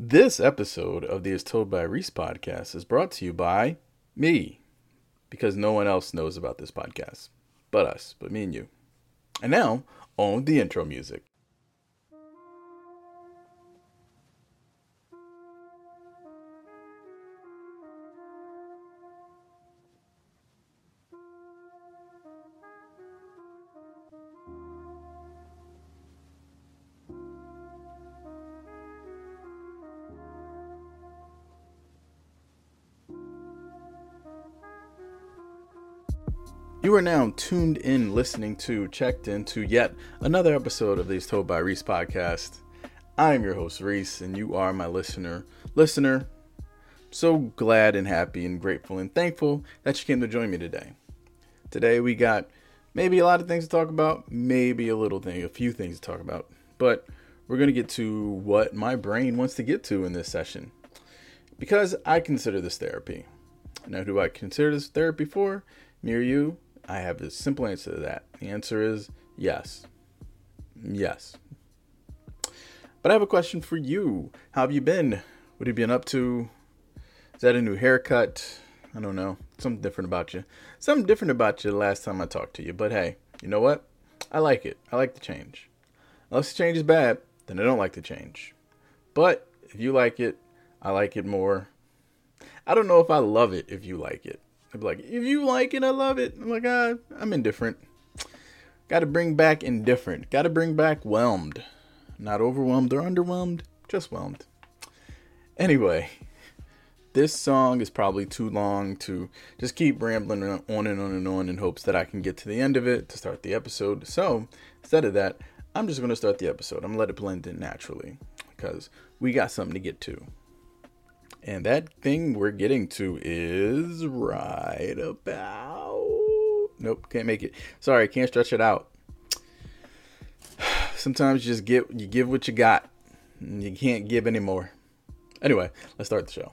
This episode of the As Told by Reese podcast is brought to you by me, because no one else knows about this podcast but us, but me and you. And now, on the intro music. You are now tuned in, listening to, checked into yet another episode of the Told by Reese podcast. I am your host, Reese, and you are my listener. Listener, so glad and happy and grateful and thankful that you came to join me today. Today we got maybe a lot of things to talk about, maybe a little thing, a few things to talk about, but we're going to get to what my brain wants to get to in this session because I consider this therapy. Now, who do I consider this therapy for? Near you? I have a simple answer to that. The answer is yes. Yes. But I have a question for you. How have you been? What have you been up to? Is that a new haircut? I don't know. Something different about you. Something different about you last time I talked to you. But hey, you know what? I like it. I like the change. Unless the change is bad, then I don't like the change. But if you like it, I like it more. I don't know if I love it if you like it. I'd be like, if you like it, I love it. I'm like, ah, I'm indifferent. Got to bring back indifferent. Got to bring back whelmed. Not overwhelmed or underwhelmed, just whelmed. Anyway, this song is probably too long to just keep rambling on and on and on in hopes that I can get to the end of it to start the episode. So instead of that, I'm just going to start the episode. I'm going to let it blend in naturally because we got something to get to. And that thing we're getting to is right about. Nope, can't make it. Sorry, can't stretch it out. Sometimes you just get you give what you got. You can't give anymore. Anyway, let's start the show.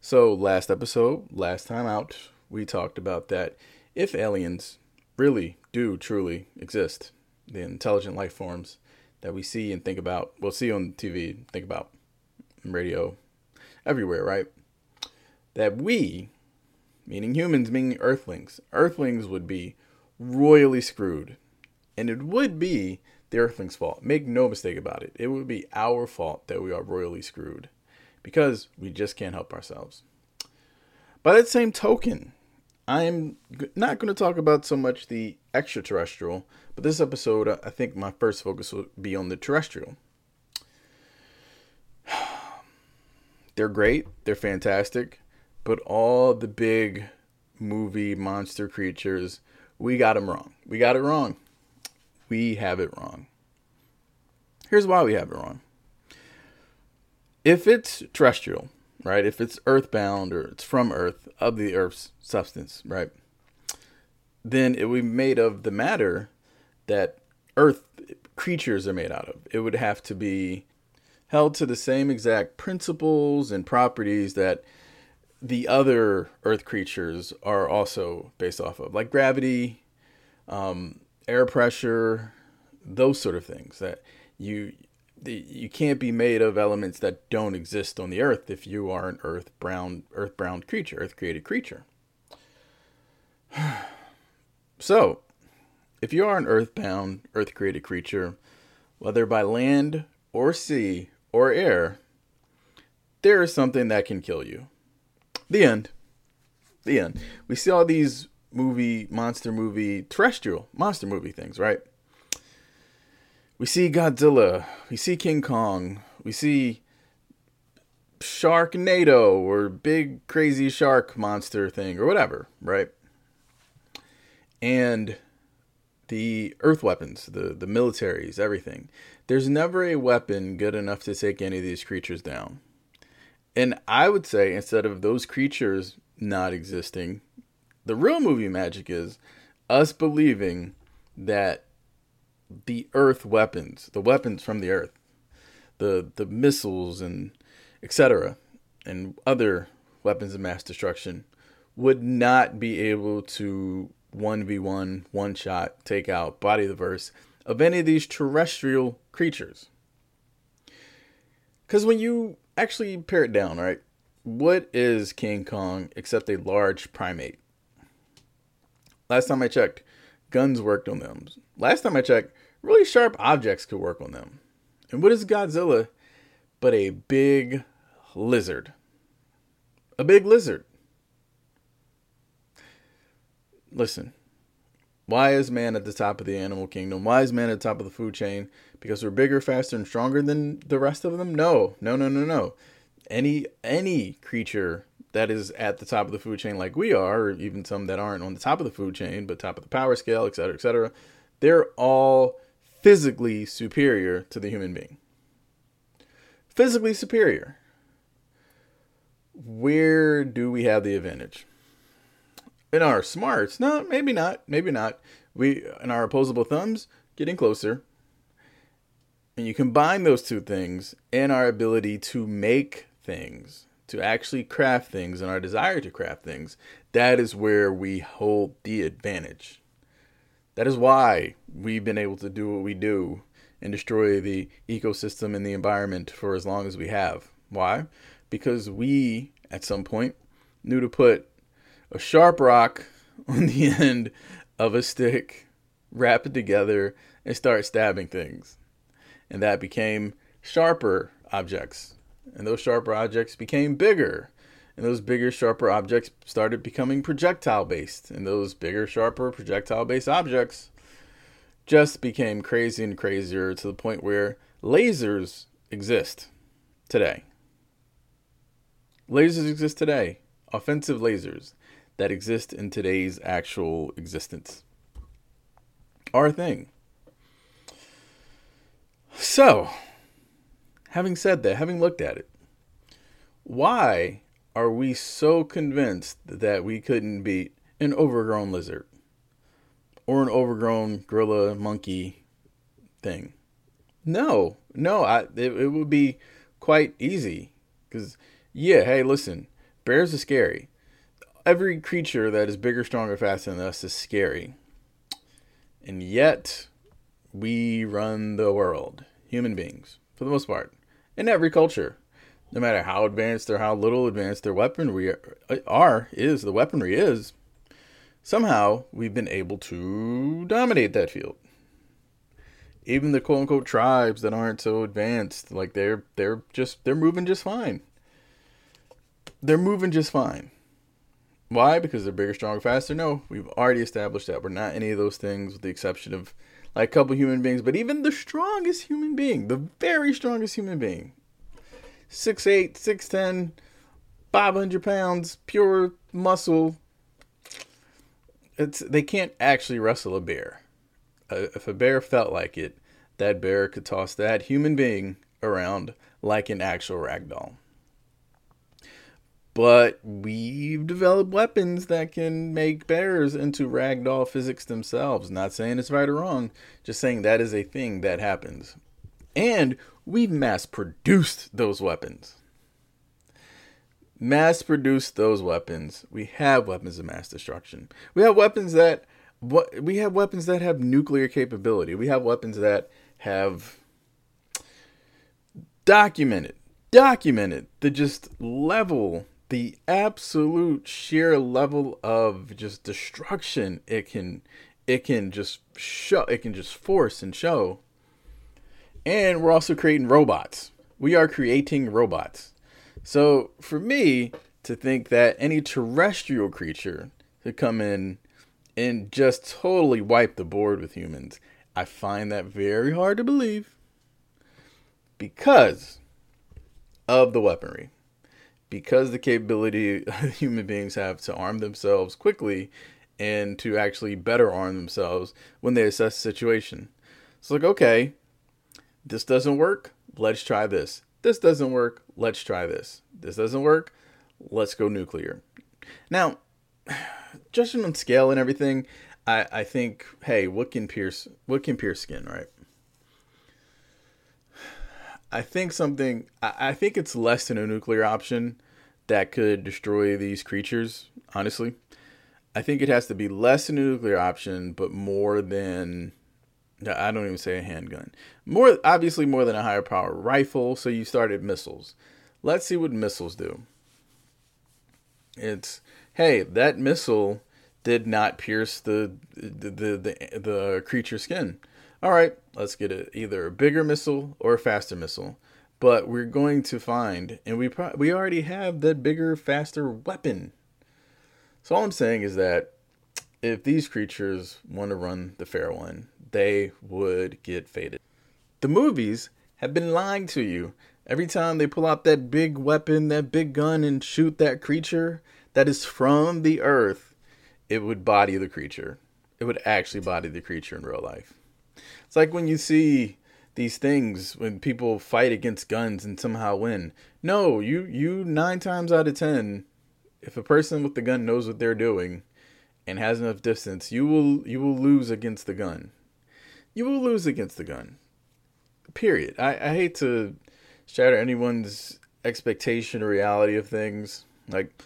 So, last episode, last time out, we talked about that if aliens really do truly exist, the intelligent life forms that we see and think about, we'll see on TV, think about radio, everywhere, right? That we, meaning humans, meaning earthlings, earthlings would be royally screwed. And it would be the earthlings' fault. Make no mistake about it. It would be our fault that we are royally screwed because we just can't help ourselves. By that same token, I'm not going to talk about so much the extraterrestrial, but this episode, I think my first focus will be on the terrestrial. They're great, they're fantastic, but all the big movie monster creatures, we got them wrong. We got it wrong. We have it wrong. Here's why we have it wrong. If it's terrestrial, right? If it's earthbound or it's from Earth, of the Earth's substance, right? Then it would be made of the matter that Earth creatures are made out of. It would have to be held to the same exact principles and properties that the other Earth creatures are also based off of, like gravity, um, air pressure, those sort of things that you you can't be made of elements that don't exist on the earth if you are an earth brown earth brown creature earth created creature. So if you are an earthbound earth created creature whether by land or sea or air there is something that can kill you. The end. The end. We see all these movie monster movie terrestrial monster movie things right we see Godzilla, we see King Kong, we see Sharknado or big crazy shark monster thing or whatever, right? And the earth weapons, the the militaries, everything. There's never a weapon good enough to take any of these creatures down. And I would say instead of those creatures not existing, the real movie magic is us believing that the earth weapons, the weapons from the earth, the the missiles and etc. and other weapons of mass destruction would not be able to 1v1, one shot, take out body the verse of any of these terrestrial creatures. Because when you actually pare it down, right? What is King Kong except a large primate? Last time I checked, guns worked on them. Last time I checked, really sharp objects could work on them. And what is Godzilla but a big lizard? A big lizard. Listen, why is man at the top of the animal kingdom? Why is man at the top of the food chain? Because we're bigger, faster, and stronger than the rest of them? No, no, no, no, no. Any any creature that is at the top of the food chain like we are, or even some that aren't on the top of the food chain, but top of the power scale, et cetera, et cetera, they're all physically superior to the human being. Physically superior. Where do we have the advantage? In our smarts? No, maybe not. Maybe not. We in our opposable thumbs, getting closer. And you combine those two things and our ability to make things, to actually craft things, and our desire to craft things, that is where we hold the advantage. That is why we've been able to do what we do and destroy the ecosystem and the environment for as long as we have. Why? Because we, at some point, knew to put a sharp rock on the end of a stick, wrap it together, and start stabbing things. And that became sharper objects. And those sharper objects became bigger. And those bigger, sharper objects started becoming projectile based. And those bigger, sharper, projectile based objects just became crazy and crazier to the point where lasers exist today. Lasers exist today. Offensive lasers that exist in today's actual existence are a thing. So, having said that, having looked at it, why are we so convinced that we couldn't beat an overgrown lizard or an overgrown gorilla monkey thing? No, no, I, it, it would be quite easy because, yeah, hey, listen, bears are scary every creature that is bigger, stronger, faster than us is scary. And yet, we run the world, human beings, for the most part, in every culture. No matter how advanced or how little advanced their weaponry are, is the weaponry is, somehow we've been able to dominate that field. Even the quote unquote tribes that aren't so advanced, like they're they're just they're moving just fine. They're moving just fine why? Because they're bigger, stronger, faster? No, we've already established that we're not any of those things, with the exception of like a couple human beings. But even the strongest human being, the very strongest human being, 6'8, 6'10, 500 pounds, pure muscle. It's they can't actually wrestle a bear. Uh, if a bear felt like it, that bear could toss that human being around like an actual rag doll. But we've developed weapons that can make bears into ragdoll physics themselves. Not saying it's right or wrong, just saying that is a thing that happens. And we've mass produced those weapons. Mass produced those weapons. We have weapons of mass destruction. We have weapons that what we have weapons that have nuclear capability. We have weapons that have documented documented the just level the absolute sheer level of just destruction it can it can just show it can just force and show. And we're also creating robots. We are creating robots. So for me to think that any terrestrial creature could come in and just totally wipe the board with humans i find that very hard to believe because of the weaponry because the capability human beings have to arm themselves quickly and to actually better arm themselves when they assess the situation. It's like, okay, this doesn't work. Let's try this. This doesn't work. Let's try this. This doesn't work. Let's go nuclear. Now, judging on scale and everything, I, I think, hey, what can pierce what can pierce skin, right? I think something. I, I think it's less than a nuclear option that could destroy these creatures, honestly. I think it has to be less than a nuclear option, but more than I don't even say a handgun. More obviously more than a higher power rifle, so you started missiles. Let's see what missiles do. It's hey, that missile did not pierce the the the, the, the creature skin. All right, let's get it either a bigger missile or a faster missile. But we're going to find, and we pro- we already have that bigger, faster weapon. So all I'm saying is that if these creatures want to run the fair one, they would get faded. The movies have been lying to you. Every time they pull out that big weapon, that big gun, and shoot that creature that is from the earth, it would body the creature. It would actually body the creature in real life. It's like when you see these things when people fight against guns and somehow win. No, you you 9 times out of 10 if a person with the gun knows what they're doing and has enough distance, you will you will lose against the gun you will lose against the gun. Period. I, I hate to shatter anyone's expectation or reality of things. Like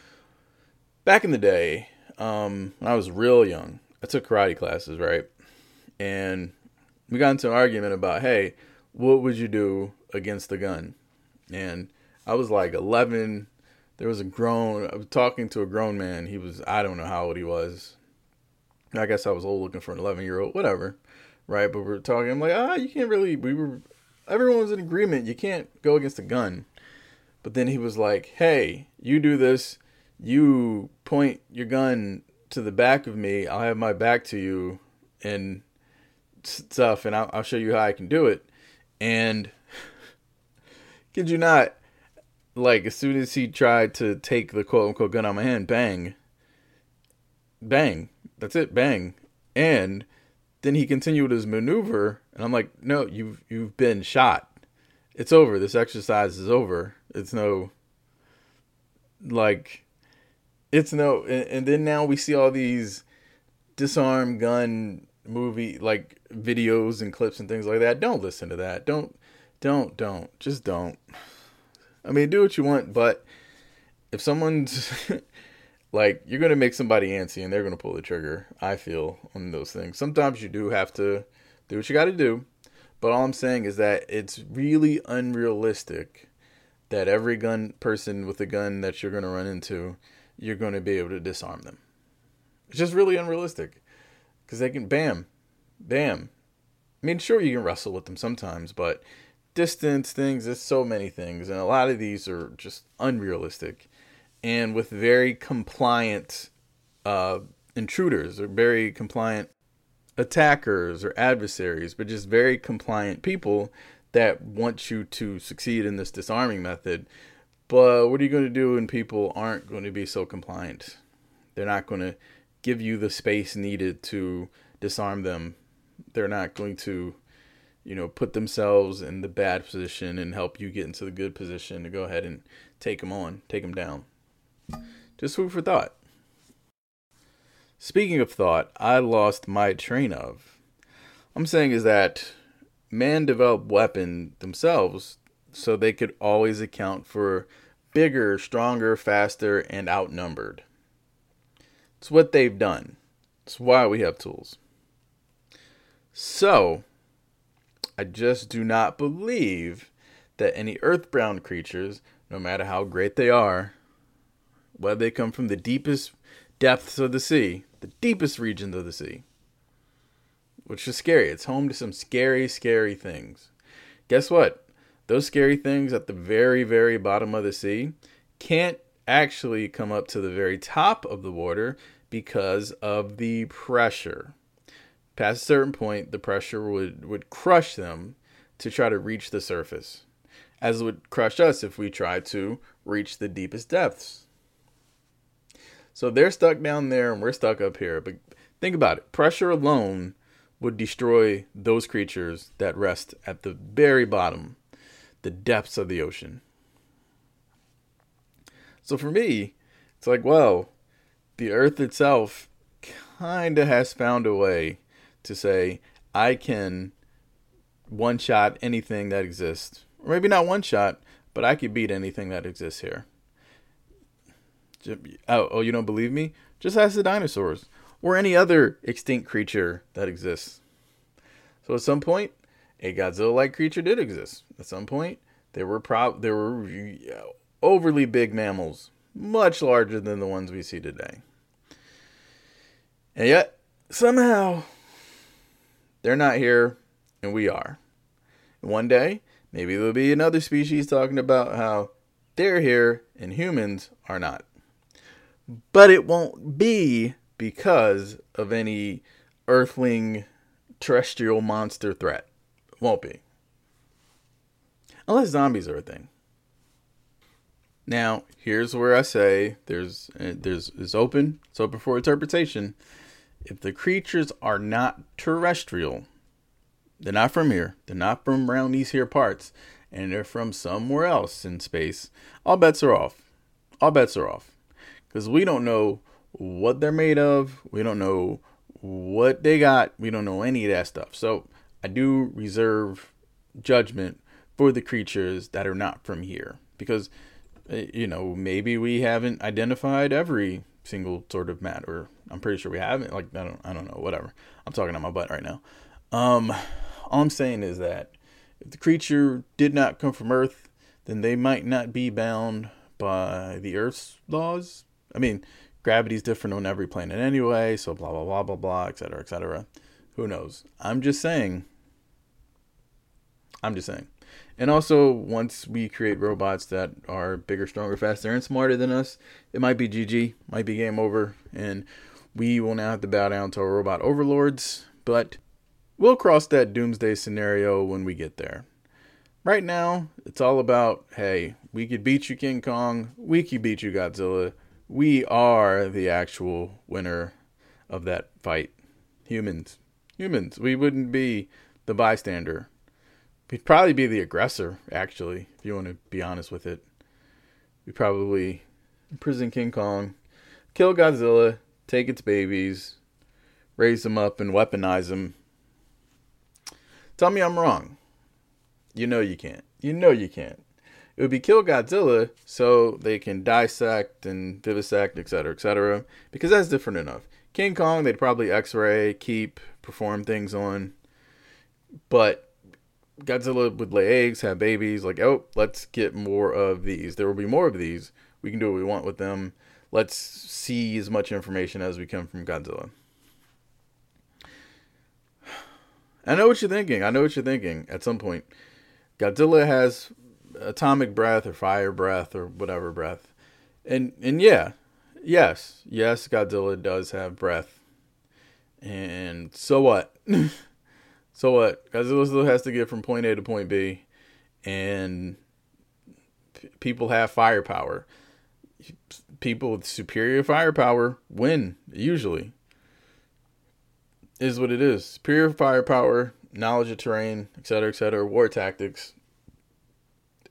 back in the day, um, when I was real young, I took karate classes, right? And we got into an argument about, hey, what would you do against the gun? And I was like 11. There was a grown, I was talking to a grown man. He was, I don't know how old he was. I guess I was old looking for an 11 year old, whatever right? But we're talking. I'm like, ah, you can't really. We were, everyone was in agreement. You can't go against a gun. But then he was like, hey, you do this. You point your gun to the back of me. I'll have my back to you, and stuff, and I'll, I'll show you how I can do it. And kid you not, like as soon as he tried to take the quote unquote gun out of my hand, bang, bang. That's it, bang. And then he continued his maneuver, and I'm like, "No, you've you've been shot. It's over. This exercise is over. It's no like, it's no." And, and then now we see all these disarm gun movie like videos and clips and things like that. Don't listen to that. Don't, don't, don't. Just don't. I mean, do what you want, but if someone's like you're gonna make somebody antsy and they're gonna pull the trigger. I feel on those things. Sometimes you do have to do what you got to do, but all I'm saying is that it's really unrealistic that every gun person with a gun that you're gonna run into, you're gonna be able to disarm them. It's just really unrealistic because they can bam, bam. I mean, sure you can wrestle with them sometimes, but distance things, there's so many things, and a lot of these are just unrealistic and with very compliant uh, intruders or very compliant attackers or adversaries, but just very compliant people that want you to succeed in this disarming method. But what are you going to do when people aren't going to be so compliant? They're not going to give you the space needed to disarm them. They're not going to, you know, put themselves in the bad position and help you get into the good position to go ahead and take them on, take them down. Just food for thought. Speaking of thought, I lost my train of. I'm saying is that man developed weapon themselves so they could always account for bigger, stronger, faster, and outnumbered. It's what they've done. It's why we have tools. So, I just do not believe that any earthbound creatures, no matter how great they are, whether they come from the deepest depths of the sea, the deepest regions of the sea, which is scary. It's home to some scary, scary things. Guess what? Those scary things at the very, very bottom of the sea can't actually come up to the very top of the water because of the pressure. Past a certain point, the pressure would, would crush them to try to reach the surface, as it would crush us if we tried to reach the deepest depths. So they're stuck down there and we're stuck up here. But think about it pressure alone would destroy those creatures that rest at the very bottom, the depths of the ocean. So for me, it's like, well, the earth itself kind of has found a way to say, I can one shot anything that exists. Or maybe not one shot, but I could beat anything that exists here Oh, oh, you don't believe me? Just ask the dinosaurs or any other extinct creature that exists. So at some point, a Godzilla-like creature did exist. At some point, there were prob there were overly big mammals, much larger than the ones we see today. And yet, somehow, they're not here, and we are. One day, maybe there'll be another species talking about how they're here and humans are not. But it won't be because of any earthling terrestrial monster threat. Won't be. Unless zombies are a thing. Now, here's where I say there's uh, there's it's open, it's open for interpretation. If the creatures are not terrestrial, they're not from here, they're not from around these here parts, and they're from somewhere else in space, all bets are off. All bets are off. Because we don't know what they're made of, we don't know what they got, we don't know any of that stuff. So I do reserve judgment for the creatures that are not from here. Because you know, maybe we haven't identified every single sort of matter. I'm pretty sure we haven't. Like I don't, I don't know. Whatever. I'm talking on my butt right now. Um, all I'm saying is that if the creature did not come from Earth, then they might not be bound by the Earth's laws. I mean, gravity's different on every planet anyway, so blah blah blah blah blah, etc. etc. Who knows? I'm just saying. I'm just saying. And also, once we create robots that are bigger, stronger, faster, and smarter than us, it might be GG, might be game over, and we will now have to bow down to our robot overlords. But we'll cross that doomsday scenario when we get there. Right now, it's all about hey, we could beat you, King Kong. We could beat you, Godzilla. We are the actual winner of that fight. Humans. Humans. We wouldn't be the bystander. We'd probably be the aggressor, actually, if you want to be honest with it. We'd probably imprison King Kong, kill Godzilla, take its babies, raise them up, and weaponize them. Tell me I'm wrong. You know you can't. You know you can't. It would be kill Godzilla so they can dissect and vivisect, etc., etc., because that's different enough. King Kong, they'd probably x ray, keep, perform things on. But Godzilla would lay eggs, have babies. Like, oh, let's get more of these. There will be more of these. We can do what we want with them. Let's see as much information as we can from Godzilla. I know what you're thinking. I know what you're thinking. At some point, Godzilla has atomic breath or fire breath or whatever breath, and and yeah, yes, yes, Godzilla does have breath. And so what? So what? Godzilla still has to get from point A to point B, and p- people have firepower. People with superior firepower win usually. Is what it is. Superior firepower, knowledge of terrain, etc., etc. War tactics.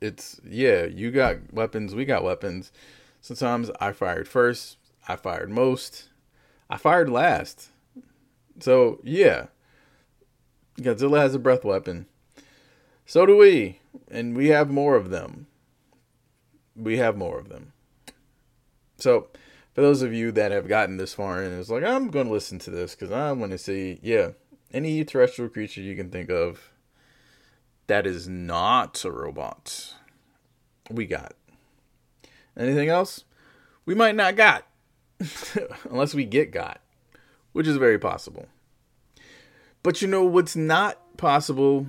It's yeah. You got weapons. We got weapons. Sometimes I fired first. I fired most. I fired last. So yeah, Godzilla has a breath weapon. So do we. And we have more of them. We have more of them. So, for those of you that have gotten this far and it's like, I'm going to listen to this because I want to see, yeah, any terrestrial creature you can think of that is not a robot, we got. Anything else? We might not got. Unless we get got, which is very possible. But you know what's not possible?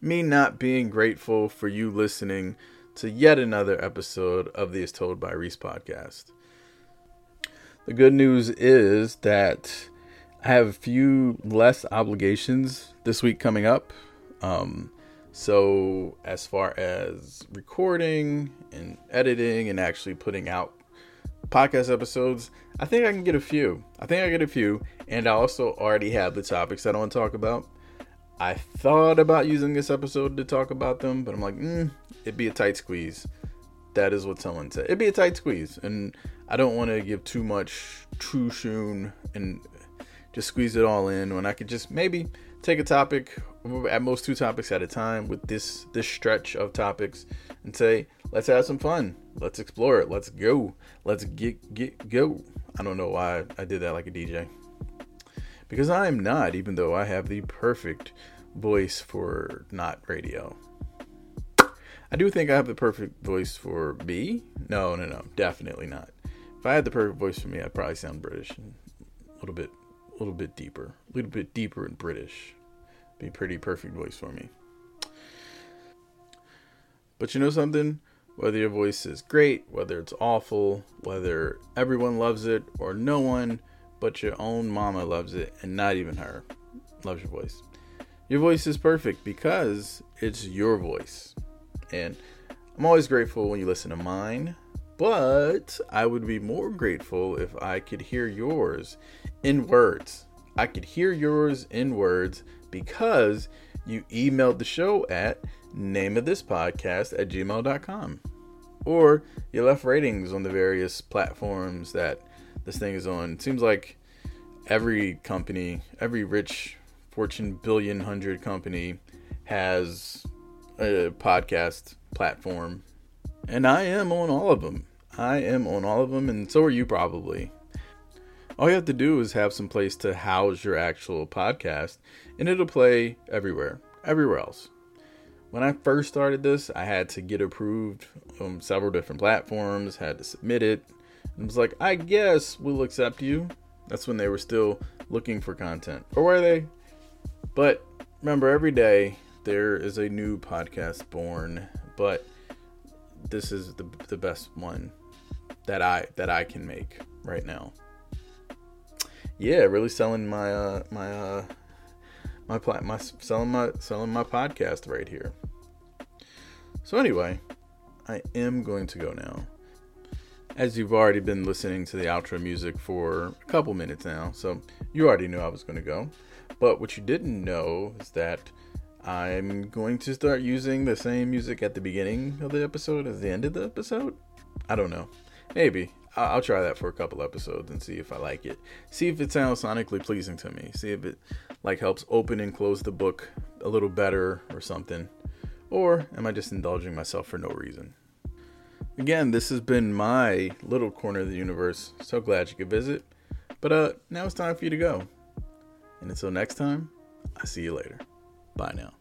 Me not being grateful for you listening to yet another episode of the As Told by Reese podcast. The good news is that I have a few less obligations this week coming up. Um, so, as far as recording and editing and actually putting out podcast episodes, I think I can get a few. I think I get a few, and I also already have the topics that I want to talk about. I thought about using this episode to talk about them, but I'm like, mm, it'd be a tight squeeze. That is what someone said. It'd be a tight squeeze, and I don't want to give too much too soon and just squeeze it all in when I could just maybe take a topic at most two topics at a time with this this stretch of topics and say let's have some fun let's explore it let's go let's get get go i don't know why i did that like a dj because i am not even though i have the perfect voice for not radio i do think i have the perfect voice for me no no no definitely not if i had the perfect voice for me i'd probably sound british a little bit a little bit deeper a little bit deeper and british be pretty perfect voice for me. But you know something? Whether your voice is great, whether it's awful, whether everyone loves it or no one but your own mama loves it and not even her loves your voice. Your voice is perfect because it's your voice. And I'm always grateful when you listen to mine, but I would be more grateful if I could hear yours in words. I could hear yours in words because you emailed the show at name of this podcast at gmail.com or you left ratings on the various platforms that this thing is on. It seems like every company, every rich Fortune billion hundred company has a podcast platform. And I am on all of them. I am on all of them, and so are you probably. All you have to do is have some place to house your actual podcast, and it'll play everywhere, everywhere else. When I first started this, I had to get approved on several different platforms, had to submit it, and was like, I guess we'll accept you. That's when they were still looking for content. Or were they? But remember, every day there is a new podcast born, but this is the, the best one that I that I can make right now yeah, really selling my uh my uh my plat my selling my selling my podcast right here. So anyway, I am going to go now. As you've already been listening to the outro music for a couple minutes now, so you already knew I was going to go. But what you didn't know is that I'm going to start using the same music at the beginning of the episode as the end of the episode. I don't know. Maybe. I'll try that for a couple episodes and see if I like it. See if it sounds sonically pleasing to me. See if it like helps open and close the book a little better or something. Or am I just indulging myself for no reason? Again, this has been my little corner of the universe. So glad you could visit. But uh now it's time for you to go. And until next time, I see you later. Bye now.